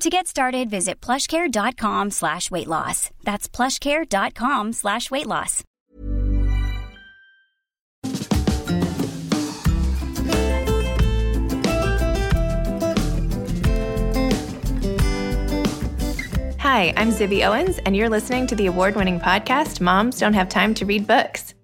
To get started, visit plushcare.com slash weight loss. That's plushcare.com slash weight loss. Hi, I'm Zibby Owens, and you're listening to the award winning podcast, Moms Don't Have Time to Read Books.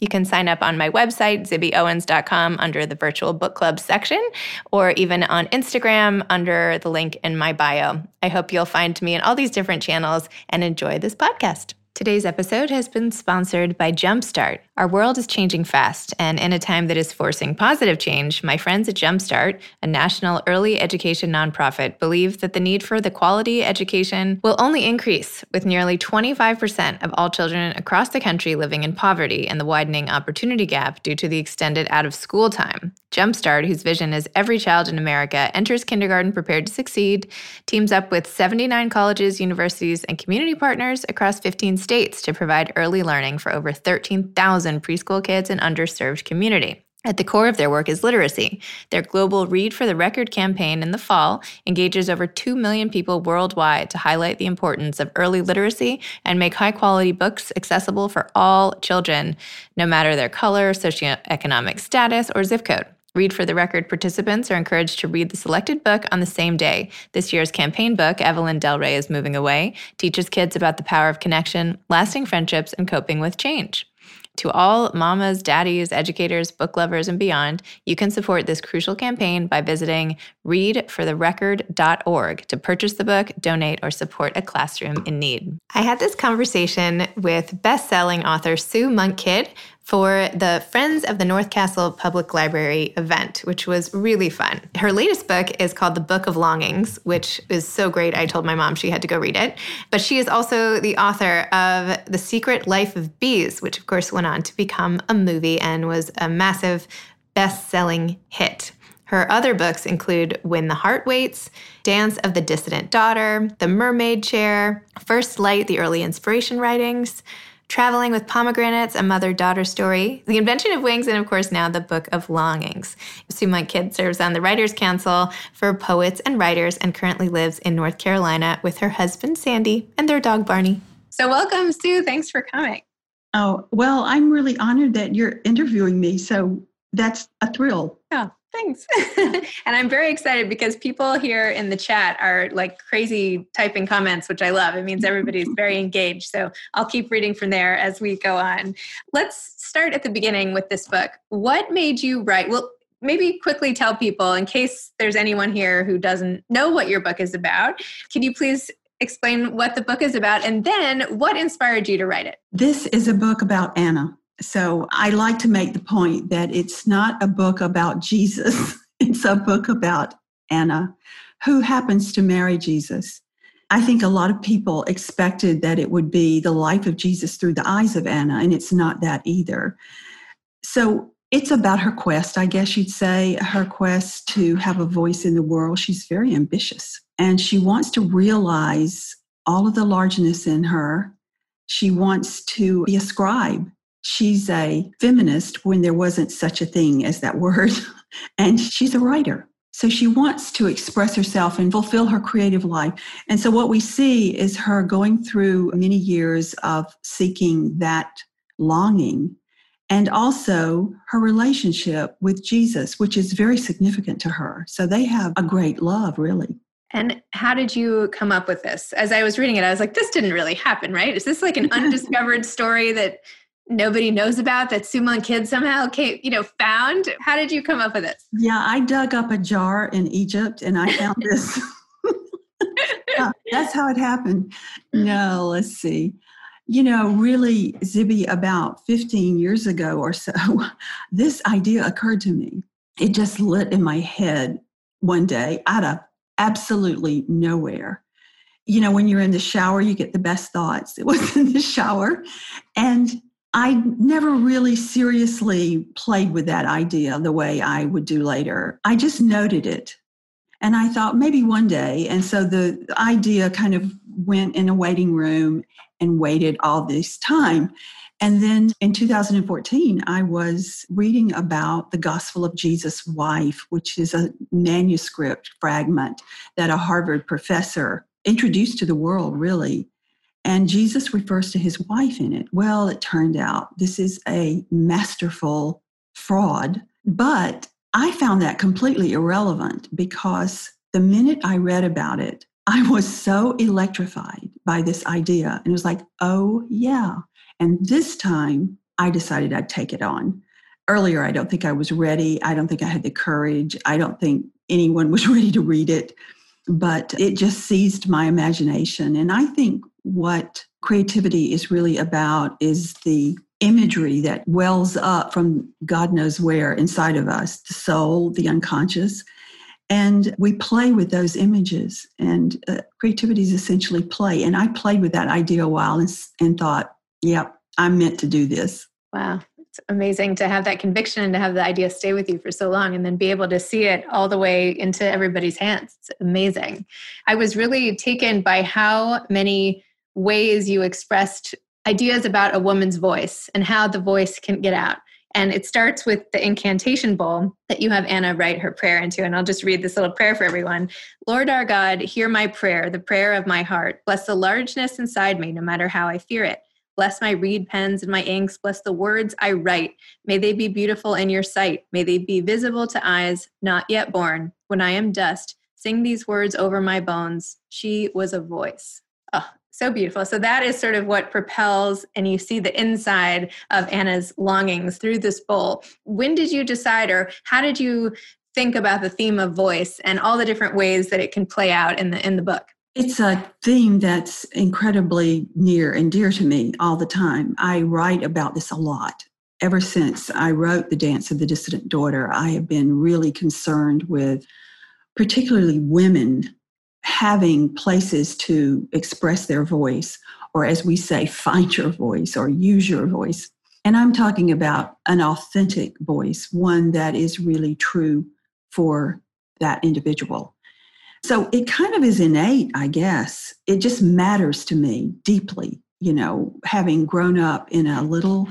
You can sign up on my website, zibbyowens.com, under the virtual book club section, or even on Instagram under the link in my bio. I hope you'll find me in all these different channels and enjoy this podcast. Today's episode has been sponsored by Jumpstart. Our world is changing fast, and in a time that is forcing positive change, my friends at Jumpstart, a national early education nonprofit, believe that the need for the quality education will only increase, with nearly 25% of all children across the country living in poverty and the widening opportunity gap due to the extended out of school time. Jumpstart, whose vision is every child in America enters kindergarten prepared to succeed, teams up with 79 colleges, universities, and community partners across 15 states to provide early learning for over 13,000 preschool kids in underserved community. At the core of their work is literacy. Their global Read for the Record campaign in the fall engages over 2 million people worldwide to highlight the importance of early literacy and make high quality books accessible for all children, no matter their color, socioeconomic status, or zip code. Read for the Record participants are encouraged to read the selected book on the same day. This year's campaign book, Evelyn Del Rey is Moving Away, teaches kids about the power of connection, lasting friendships, and coping with change. To all mamas, daddies, educators, book lovers, and beyond, you can support this crucial campaign by visiting readfortherecord.org to purchase the book, donate, or support a classroom in need. I had this conversation with best-selling author Sue Monk Kidd for the Friends of the North Castle Public Library event, which was really fun. Her latest book is called The Book of Longings, which is so great. I told my mom she had to go read it. But she is also the author of The Secret Life of Bees, which of course went on to become a movie and was a massive best selling hit. Her other books include When the Heart Waits, Dance of the Dissident Daughter, The Mermaid Chair, First Light, the Early Inspiration Writings, Traveling with Pomegranates, a mother daughter story, The Invention of Wings, and of course, now the Book of Longings. Sue Monk Kidd serves on the Writers' Council for Poets and Writers and currently lives in North Carolina with her husband, Sandy, and their dog, Barney. So, welcome, Sue. Thanks for coming. Oh, well, I'm really honored that you're interviewing me. So that's a thrill. Yeah, thanks. and I'm very excited because people here in the chat are like crazy typing comments, which I love. It means everybody's very engaged. So I'll keep reading from there as we go on. Let's start at the beginning with this book. What made you write? Well, maybe quickly tell people in case there's anyone here who doesn't know what your book is about. Can you please explain what the book is about and then what inspired you to write it? This is a book about Anna. So I like to make the point that it's not a book about Jesus, it's a book about Anna, who happens to marry Jesus. I think a lot of people expected that it would be the life of Jesus through the eyes of Anna, and it's not that either. So it's about her quest, I guess you'd say, her quest to have a voice in the world. She's very ambitious and she wants to realize all of the largeness in her. She wants to be a scribe She's a feminist when there wasn't such a thing as that word, and she's a writer. So she wants to express herself and fulfill her creative life. And so what we see is her going through many years of seeking that longing and also her relationship with Jesus, which is very significant to her. So they have a great love, really. And how did you come up with this? As I was reading it, I was like, this didn't really happen, right? Is this like an undiscovered story that nobody knows about that Sue Monk Kidd somehow came, you know, found? How did you come up with it? Yeah, I dug up a jar in Egypt and I found this. yeah, that's how it happened. No, let's see. You know, really, Zibby, about 15 years ago or so, this idea occurred to me. It just lit in my head one day out of absolutely nowhere you know, when you're in the shower, you get the best thoughts. It was in the shower. And I never really seriously played with that idea the way I would do later. I just noted it. And I thought maybe one day. And so the idea kind of went in a waiting room and waited all this time. And then in 2014, I was reading about the Gospel of Jesus' wife, which is a manuscript fragment that a Harvard professor introduced to the world, really. And Jesus refers to his wife in it. Well, it turned out this is a masterful fraud, but I found that completely irrelevant because the minute I read about it, I was so electrified by this idea. And it was like, oh, yeah. And this time I decided I'd take it on. Earlier, I don't think I was ready. I don't think I had the courage. I don't think anyone was ready to read it. But it just seized my imagination. And I think what creativity is really about is the imagery that wells up from God knows where inside of us the soul, the unconscious. And we play with those images. And uh, creativity is essentially play. And I played with that idea a while and, and thought, yep, I'm meant to do this. Wow. It's amazing to have that conviction and to have the idea stay with you for so long and then be able to see it all the way into everybody's hands. It's amazing. I was really taken by how many ways you expressed ideas about a woman's voice and how the voice can get out. And it starts with the incantation bowl that you have Anna write her prayer into. And I'll just read this little prayer for everyone. Lord our God, hear my prayer, the prayer of my heart. Bless the largeness inside me, no matter how I fear it. Bless my reed pens and my inks. Bless the words I write. May they be beautiful in your sight. May they be visible to eyes not yet born. When I am dust, sing these words over my bones. She was a voice. Oh, so beautiful. So that is sort of what propels, and you see the inside of Anna's longings through this bowl. When did you decide, or how did you think about the theme of voice and all the different ways that it can play out in the in the book? It's a theme that's incredibly near and dear to me all the time. I write about this a lot. Ever since I wrote The Dance of the Dissident Daughter, I have been really concerned with particularly women having places to express their voice, or as we say, find your voice or use your voice. And I'm talking about an authentic voice, one that is really true for that individual. So it kind of is innate, I guess. It just matters to me deeply, you know, having grown up in a little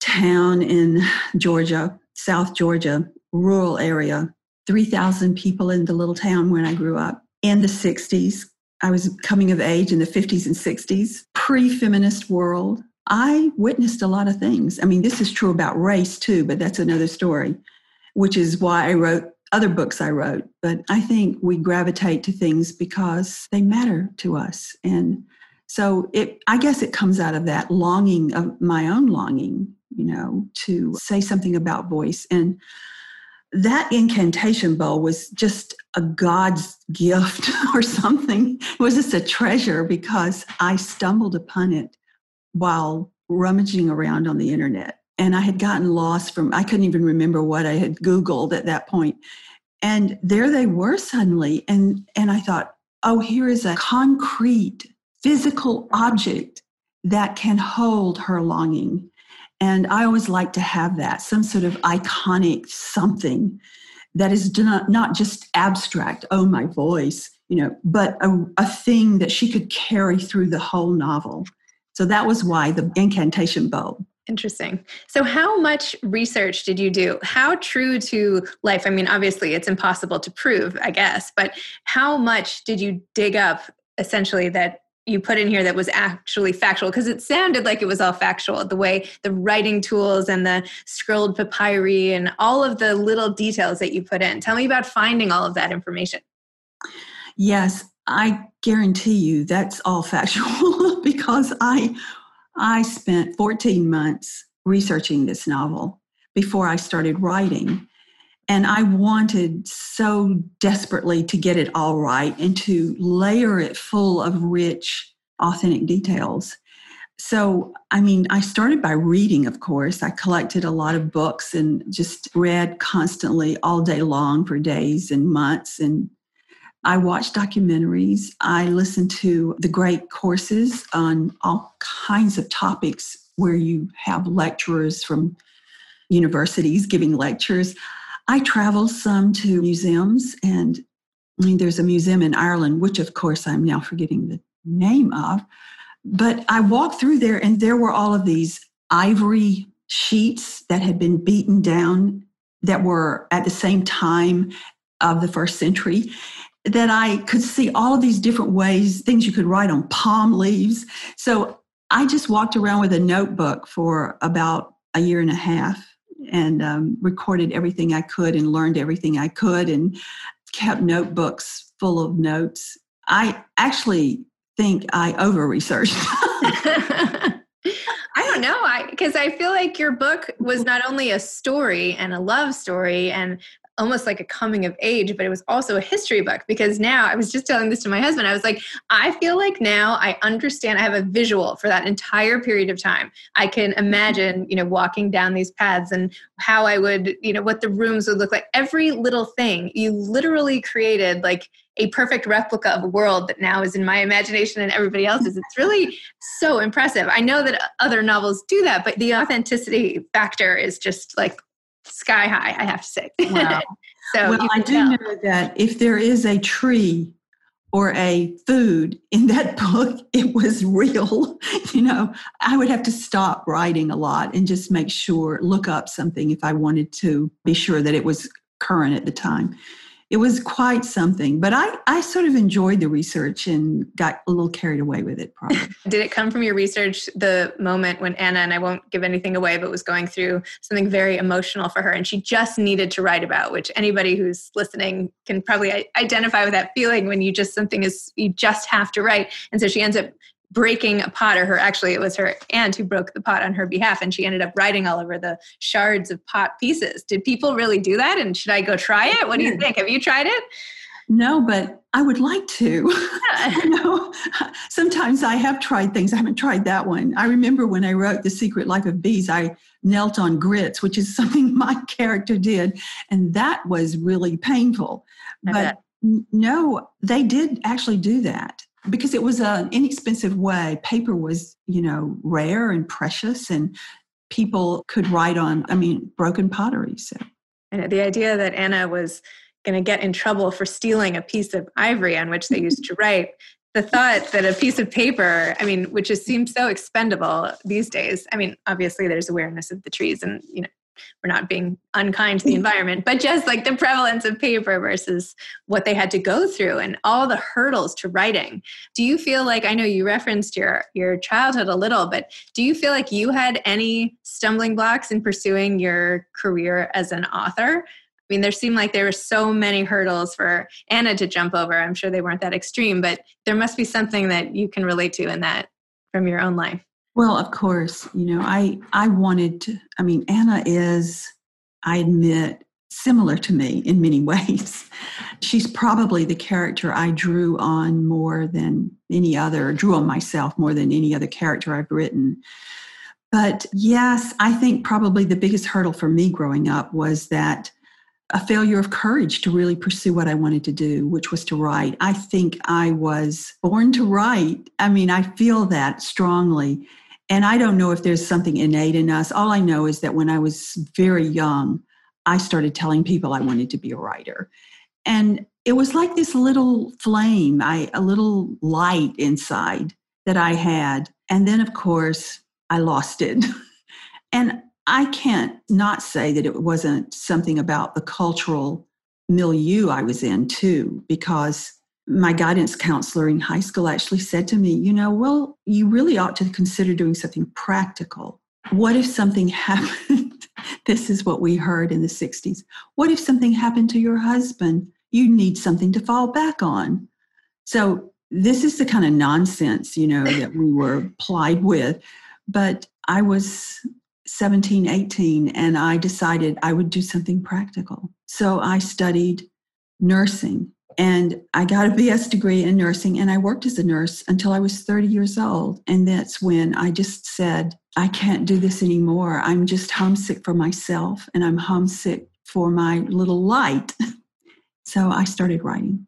town in Georgia, South Georgia, rural area, 3,000 people in the little town when I grew up in the 60s. I was coming of age in the 50s and 60s, pre feminist world. I witnessed a lot of things. I mean, this is true about race too, but that's another story, which is why I wrote other books I wrote. But I think we gravitate to things because they matter to us. And so it I guess it comes out of that longing of my own longing, you know, to say something about voice. And that incantation bowl was just a God's gift or something. Was just a treasure because I stumbled upon it while rummaging around on the internet. And I had gotten lost from, I couldn't even remember what I had Googled at that point. And there they were suddenly. And, and I thought, oh, here is a concrete physical object that can hold her longing. And I always like to have that, some sort of iconic something that is not, not just abstract, oh, my voice, you know, but a, a thing that she could carry through the whole novel. So that was why the incantation bowl. Interesting. So, how much research did you do? How true to life? I mean, obviously, it's impossible to prove, I guess, but how much did you dig up essentially that you put in here that was actually factual? Because it sounded like it was all factual, the way the writing tools and the scrolled papyri and all of the little details that you put in. Tell me about finding all of that information. Yes, I guarantee you that's all factual because I I spent 14 months researching this novel before I started writing. And I wanted so desperately to get it all right and to layer it full of rich, authentic details. So, I mean, I started by reading, of course. I collected a lot of books and just read constantly all day long for days and months and I watched documentaries. I listened to the great courses on all kinds of topics where you have lecturers from universities giving lectures. I travel some to museums, and I mean, there's a museum in Ireland, which of course I'm now forgetting the name of. But I walked through there, and there were all of these ivory sheets that had been beaten down that were at the same time of the first century that I could see all of these different ways, things you could write on palm leaves. So I just walked around with a notebook for about a year and a half and um, recorded everything I could and learned everything I could and kept notebooks full of notes. I actually think I over researched. I don't know. I because I feel like your book was not only a story and a love story and almost like a coming of age, but it was also a history book because now I was just telling this to my husband. I was like, I feel like now I understand. I have a visual for that entire period of time. I can imagine, you know, walking down these paths and how I would, you know, what the rooms would look like. Every little thing you literally created like a perfect replica of a world that now is in my imagination and everybody else's. It's really so impressive. I know that other novels do that, but the authenticity factor is just like sky high, I have to say. Wow. so well, I do tell. know that if there is a tree or a food in that book, it was real. you know, I would have to stop writing a lot and just make sure, look up something if I wanted to be sure that it was current at the time it was quite something. But I, I sort of enjoyed the research and got a little carried away with it, probably. Did it come from your research the moment when Anna, and I won't give anything away, but was going through something very emotional for her and she just needed to write about, which anybody who's listening can probably identify with that feeling when you just something is, you just have to write. And so she ends up breaking a pot or her actually it was her aunt who broke the pot on her behalf and she ended up writing all over the shards of pot pieces. Did people really do that? And should i go try it? What do you think? Have you tried it? No but i would like to. Yeah. you know sometimes i have tried things. I haven't tried that one. I remember when i wrote the secret life of bees i knelt on grits which is something my character did and that was really painful. I but bet. no they did actually do that because it was an inexpensive way. Paper was, you know, rare and precious, and people could write on, I mean, broken pottery. So, and the idea that Anna was going to get in trouble for stealing a piece of ivory on which they used to write. The thought that a piece of paper, I mean, which just seems so expendable these days. I mean, obviously there's awareness of the trees and you know we're not being unkind to the mm. environment, but just like the prevalence of paper versus what they had to go through and all the hurdles to writing. Do you feel like I know you referenced your your childhood a little, but do you feel like you had any stumbling blocks in pursuing your career as an author? I mean, there seemed like there were so many hurdles for Anna to jump over. I'm sure they weren't that extreme, but there must be something that you can relate to in that from your own life. Well, of course, you know, I I wanted to I mean, Anna is I admit similar to me in many ways. She's probably the character I drew on more than any other, drew on myself more than any other character I've written. But yes, I think probably the biggest hurdle for me growing up was that a failure of courage to really pursue what I wanted to do, which was to write. I think I was born to write. I mean, I feel that strongly. And I don't know if there's something innate in us. All I know is that when I was very young, I started telling people I wanted to be a writer. And it was like this little flame, I, a little light inside that I had. And then, of course, I lost it. and I can't not say that it wasn't something about the cultural milieu I was in, too, because my guidance counselor in high school actually said to me, you know, well, you really ought to consider doing something practical. What if something happened? this is what we heard in the 60s. What if something happened to your husband? You need something to fall back on. So, this is the kind of nonsense, you know, that we were plied with. But I was 17, 18, and I decided I would do something practical. So, I studied nursing and I got a BS degree in nursing, and I worked as a nurse until I was 30 years old. And that's when I just said, I can't do this anymore. I'm just homesick for myself, and I'm homesick for my little light. so I started writing.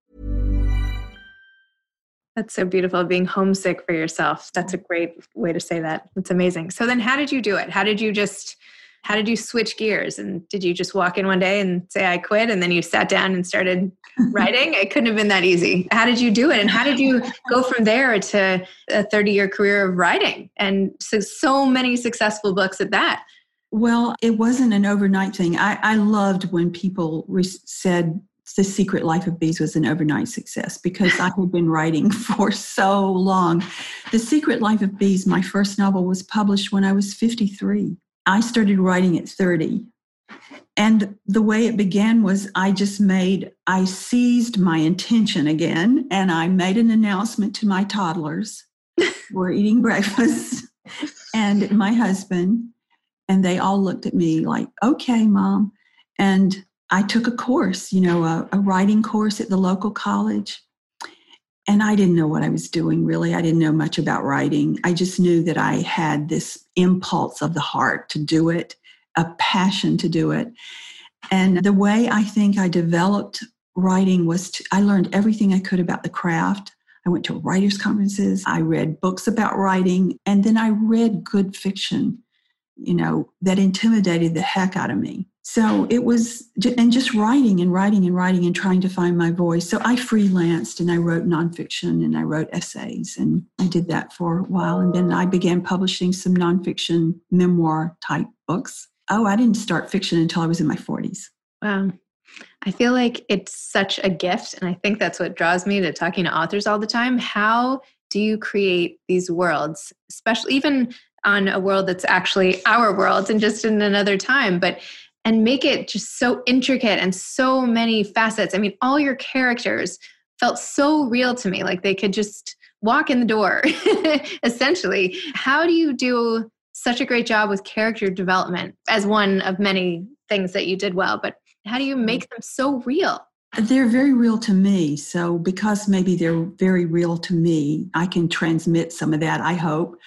That's so beautiful being homesick for yourself. That's a great way to say that. That's amazing. So then how did you do it? How did you just how did you switch gears and did you just walk in one day and say i quit and then you sat down and started writing it couldn't have been that easy how did you do it and how did you go from there to a 30 year career of writing and so, so many successful books at that well it wasn't an overnight thing i, I loved when people re- said the secret life of bees was an overnight success because i had been writing for so long the secret life of bees my first novel was published when i was 53 I started writing at 30. And the way it began was I just made, I seized my intention again and I made an announcement to my toddlers. We're eating breakfast and my husband. And they all looked at me like, okay, mom. And I took a course, you know, a, a writing course at the local college and I didn't know what I was doing really. I didn't know much about writing. I just knew that I had this impulse of the heart to do it, a passion to do it. And the way I think I developed writing was to, I learned everything I could about the craft. I went to writers' conferences. I read books about writing. And then I read good fiction, you know, that intimidated the heck out of me. So it was, and just writing and writing and writing and trying to find my voice. So I freelanced and I wrote nonfiction and I wrote essays and I did that for a while. And then I began publishing some nonfiction memoir type books. Oh, I didn't start fiction until I was in my 40s. Wow. I feel like it's such a gift. And I think that's what draws me to talking to authors all the time. How do you create these worlds, especially even on a world that's actually our world and just in another time? But and make it just so intricate and so many facets. I mean, all your characters felt so real to me, like they could just walk in the door, essentially. How do you do such a great job with character development as one of many things that you did well? But how do you mm. make them so real? They're very real to me. So, because maybe they're very real to me, I can transmit some of that, I hope.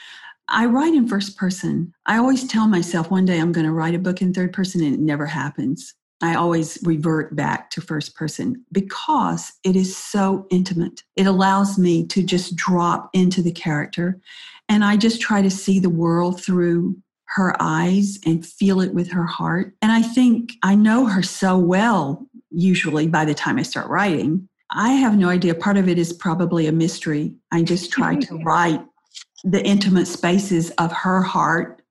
I write in first person. I always tell myself one day I'm going to write a book in third person, and it never happens. I always revert back to first person because it is so intimate. It allows me to just drop into the character and I just try to see the world through her eyes and feel it with her heart. And I think I know her so well, usually by the time I start writing. I have no idea. Part of it is probably a mystery. I just try to write the intimate spaces of her heart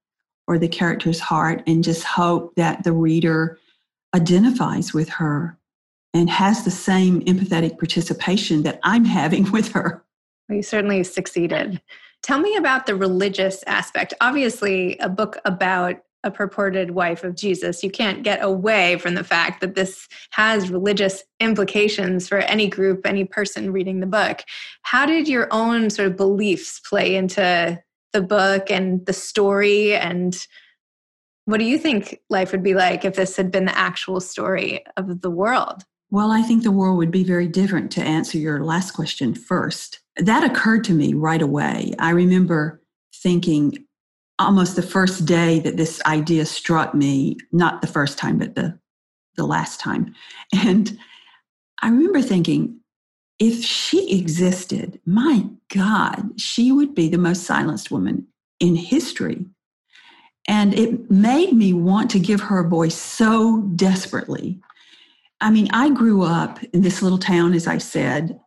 or the character's heart and just hope that the reader identifies with her and has the same empathetic participation that I'm having with her. Well, you certainly succeeded. Tell me about the religious aspect. Obviously, a book about a purported wife of Jesus, you can't get away from the fact that this has religious implications for any group, any person reading the book. How did your own sort of beliefs play into the book and the story? And what do you think life would be like if this had been the actual story of the world? Well, I think the world would be very different to answer your last question first that occurred to me right away. I remember thinking almost the first day that this idea struck me, not the first time, but the, the last time. And I remember thinking, if she existed, my God, she would be the most silenced woman in history. And it made me want to give her a voice so desperately. I mean, I grew up in this little town, as I said,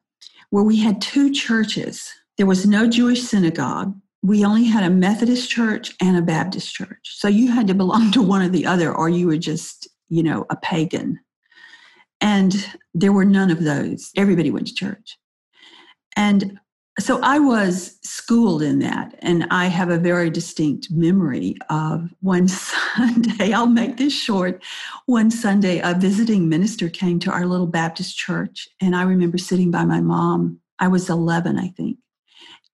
where we had two churches. There was no Jewish synagogue. We only had a Methodist church and a Baptist church. So you had to belong to one or the other, or you were just, you know, a pagan. And there were none of those. Everybody went to church. And so I was schooled in that. And I have a very distinct memory of one Sunday, I'll make this short. One Sunday, a visiting minister came to our little Baptist church. And I remember sitting by my mom. I was 11, I think.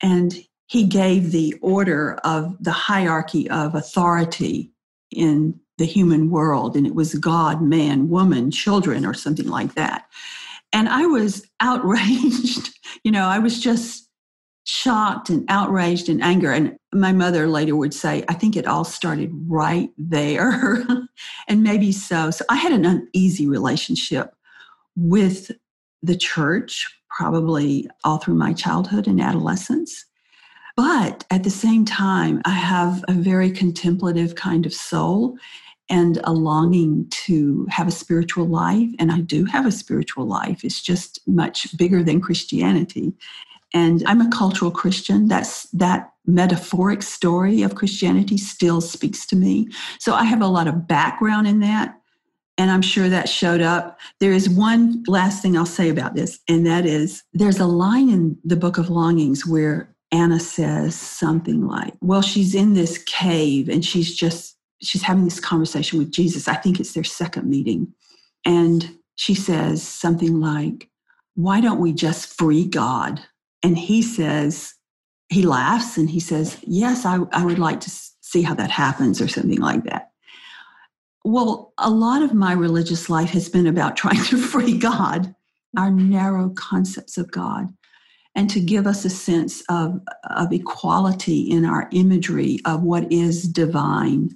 And he gave the order of the hierarchy of authority in the human world. And it was God, man, woman, children, or something like that. And I was outraged. you know, I was just shocked and outraged and anger. And my mother later would say, I think it all started right there. and maybe so. So I had an uneasy relationship with the church, probably all through my childhood and adolescence. But at the same time, I have a very contemplative kind of soul and a longing to have a spiritual life. And I do have a spiritual life. It's just much bigger than Christianity. And I'm a cultural Christian. That's that metaphoric story of Christianity still speaks to me. So I have a lot of background in that. And I'm sure that showed up. There is one last thing I'll say about this, and that is there's a line in the book of longings where Anna says something like, Well, she's in this cave and she's just, she's having this conversation with Jesus. I think it's their second meeting. And she says something like, Why don't we just free God? And he says, he laughs and he says, Yes, I, I would like to see how that happens, or something like that. Well, a lot of my religious life has been about trying to free God, our narrow concepts of God, and to give us a sense of, of equality in our imagery of what is divine.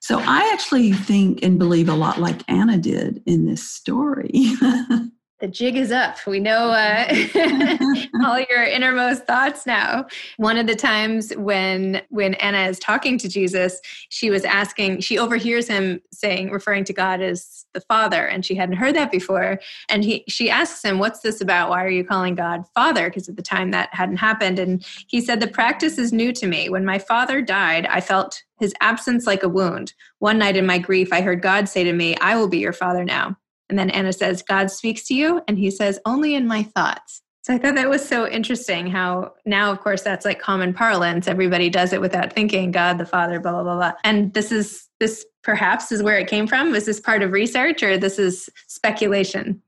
So I actually think and believe a lot like Anna did in this story. the jig is up. We know uh, all your innermost thoughts now. One of the times when when Anna is talking to Jesus, she was asking. She overhears him saying, referring to God as the Father, and she hadn't heard that before. And he she asks him, "What's this about? Why are you calling God Father?" Because at the time that hadn't happened. And he said, "The practice is new to me. When my father died, I felt." His absence like a wound. One night in my grief, I heard God say to me, I will be your father now. And then Anna says, God speaks to you. And he says, only in my thoughts. So I thought that was so interesting how now, of course, that's like common parlance. Everybody does it without thinking, God the Father, blah, blah, blah, blah. And this is, this perhaps is where it came from. Is this part of research or this is speculation?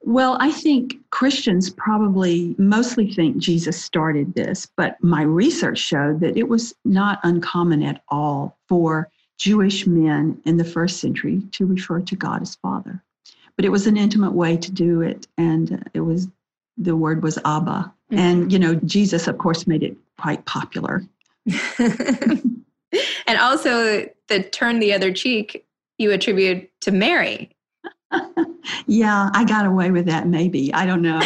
Well, I think Christians probably mostly think Jesus started this, but my research showed that it was not uncommon at all for Jewish men in the first century to refer to God as Father but it was an intimate way to do it and it was the word was abba. Mm-hmm. and you know jesus of course made it quite popular. And also the turn the other cheek you attribute to mary. Yeah i got away with that maybe. I don't know.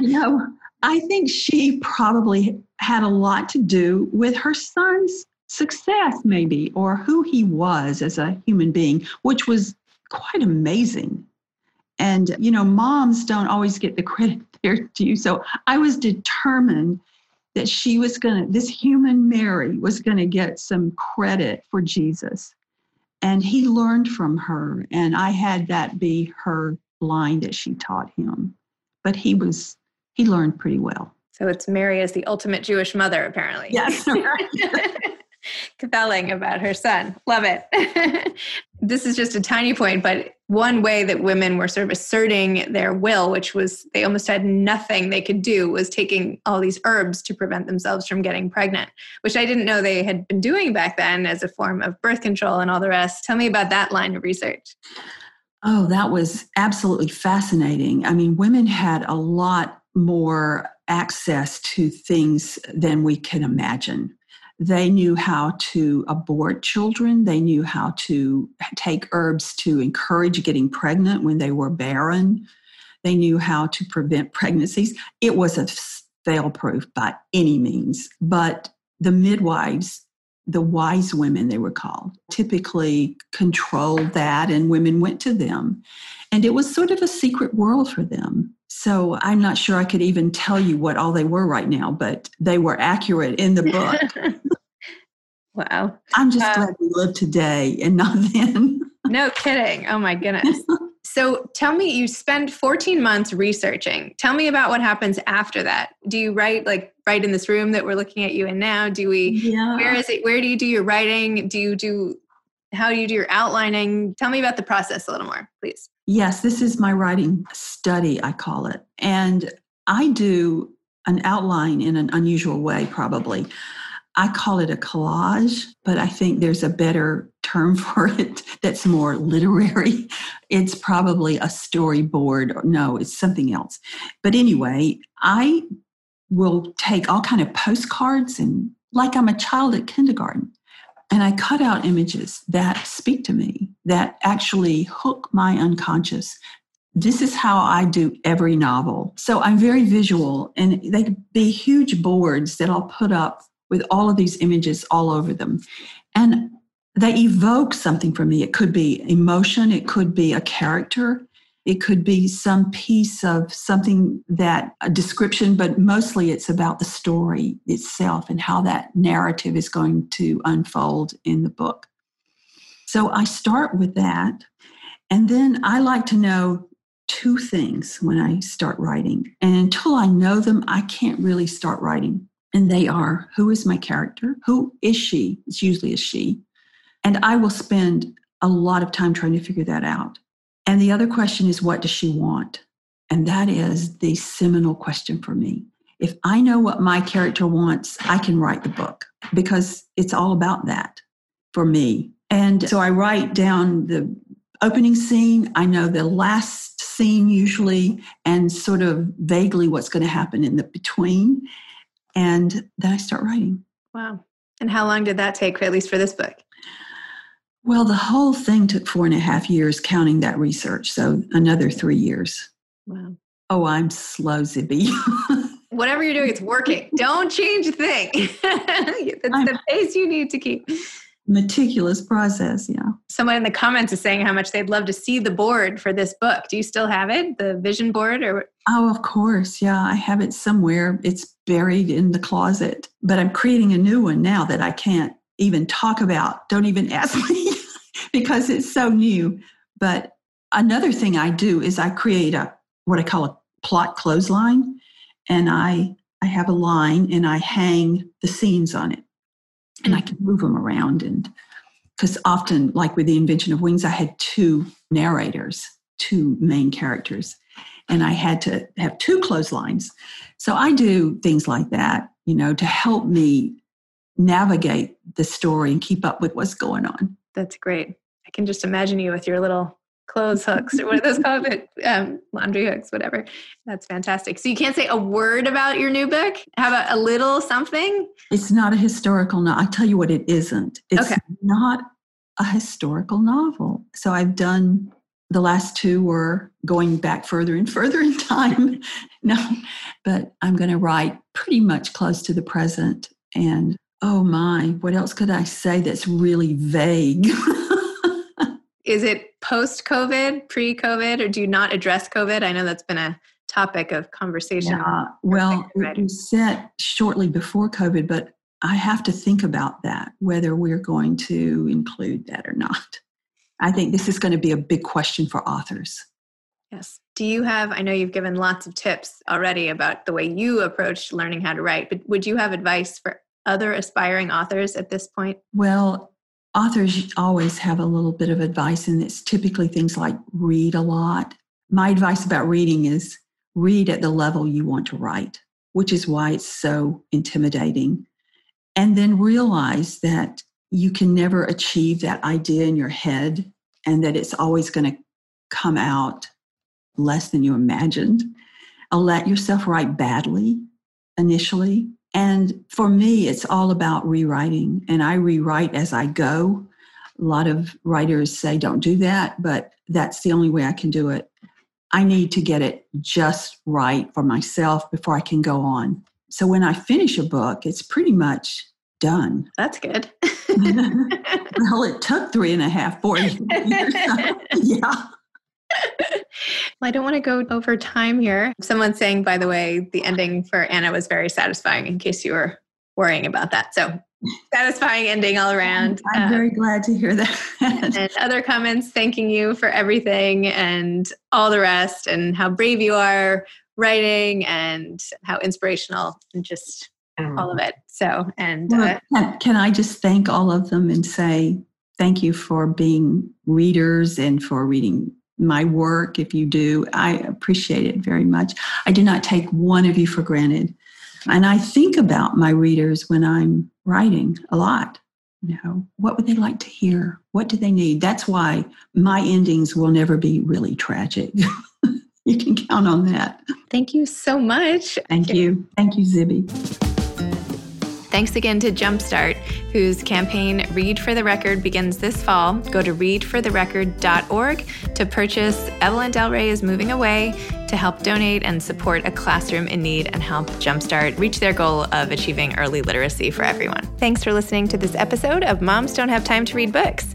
You know i think she probably had a lot to do with her son's success maybe or who he was as a human being which was quite amazing. And, you know, moms don't always get the credit there too. So I was determined that she was going to, this human Mary was going to get some credit for Jesus. And he learned from her. And I had that be her line that she taught him. But he was, he learned pretty well. So it's Mary as the ultimate Jewish mother, apparently. Yes. compelling about her son. Love it. this is just a tiny point, but one way that women were sort of asserting their will, which was they almost had nothing they could do, was taking all these herbs to prevent themselves from getting pregnant, which I didn't know they had been doing back then as a form of birth control and all the rest. Tell me about that line of research. Oh, that was absolutely fascinating. I mean, women had a lot more access to things than we can imagine. They knew how to abort children. They knew how to take herbs to encourage getting pregnant when they were barren. They knew how to prevent pregnancies. It was a fail proof by any means, but the midwives, the wise women they were called, typically controlled that, and women went to them. And it was sort of a secret world for them. So I'm not sure I could even tell you what all they were right now, but they were accurate in the book. wow. I'm just uh, glad we live today and not then. no kidding. Oh my goodness. So tell me, you spend 14 months researching. Tell me about what happens after that. Do you write like right in this room that we're looking at you in now? Do we, yeah. where is it? Where do you do your writing? Do you do, how do you do your outlining? Tell me about the process a little more, please. Yes, this is my writing study, I call it. And I do an outline in an unusual way, probably. I call it a collage, but I think there's a better term for it that's more literary. It's probably a storyboard. No, it's something else. But anyway, I will take all kind of postcards and like I'm a child at kindergarten and I cut out images that speak to me, that actually hook my unconscious. This is how I do every novel. So I'm very visual, and they could be huge boards that I'll put up with all of these images all over them. And they evoke something for me. It could be emotion, it could be a character, it could be some piece of something that a description, but mostly it's about the story itself and how that narrative is going to unfold in the book. So I start with that. And then I like to know two things when I start writing. And until I know them, I can't really start writing. And they are who is my character? Who is she? It's usually a she. And I will spend a lot of time trying to figure that out. And the other question is, what does she want? And that is the seminal question for me. If I know what my character wants, I can write the book because it's all about that for me. And so I write down the opening scene, I know the last scene usually, and sort of vaguely what's going to happen in the between. And then I start writing. Wow. And how long did that take, at least for this book? Well, the whole thing took four and a half years, counting that research. So another three years. Wow. Oh, I'm slow, Zibby. Whatever you're doing, it's working. Don't change a thing. That's I'm, the pace you need to keep. Meticulous process, yeah. Someone in the comments is saying how much they'd love to see the board for this book. Do you still have it, the vision board, or? Oh, of course, yeah. I have it somewhere. It's buried in the closet, but I'm creating a new one now that I can't even talk about. Don't even ask me because it's so new. But another thing I do is I create a what I call a plot clothesline, and I I have a line and I hang the scenes on it, and I mm. can move them around. And because often, like with the invention of wings, I had two narrators, two main characters, and I had to have two clotheslines. So I do things like that, you know, to help me navigate the story and keep up with what's going on. That's great. I can just imagine you with your little clothes hooks or what are those called? Um, laundry hooks, whatever. That's fantastic. So you can't say a word about your new book? How about a little something? It's not a historical novel. I tell you what, it isn't. It's okay. not a historical novel. So I've done the last two were going back further and further in time. no, but I'm going to write pretty much close to the present. And oh my, what else could I say that's really vague? Is it post COVID, pre COVID, or do you not address COVID? I know that's been a topic of conversation. Yeah, well, it was set shortly before COVID, but I have to think about that, whether we're going to include that or not. I think this is going to be a big question for authors. Yes. Do you have, I know you've given lots of tips already about the way you approach learning how to write, but would you have advice for other aspiring authors at this point? Well, authors always have a little bit of advice, and it's typically things like read a lot. My advice about reading is read at the level you want to write, which is why it's so intimidating. And then realize that you can never achieve that idea in your head and that it's always going to come out less than you imagined. I'll let yourself write badly initially and for me, it's all about rewriting, and I rewrite as I go. A lot of writers say, don't do that, but that's the only way I can do it. I need to get it just right for myself before I can go on. So when I finish a book, it's pretty much done. That's good. well, it took three and a half, four years. yeah. I don't want to go over time here. Someone's saying, by the way, the ending for Anna was very satisfying, in case you were worrying about that. So, satisfying ending all around. I'm um, very glad to hear that. and other comments thanking you for everything and all the rest, and how brave you are writing, and how inspirational, and just all of it. So, and well, uh, can, can I just thank all of them and say, thank you for being readers and for reading my work. If you do, I appreciate it very much. I do not take one of you for granted. And I think about my readers when I'm writing a lot. You know, what would they like to hear? What do they need? That's why my endings will never be really tragic. you can count on that. Thank you so much. Thank you. Thank you, Zibby. Thanks again to Jumpstart, whose campaign Read for the Record begins this fall. Go to readfortherecord.org to purchase Evelyn Del Rey is Moving Away to help donate and support a classroom in need and help Jumpstart reach their goal of achieving early literacy for everyone. Thanks for listening to this episode of Moms Don't Have Time to Read Books.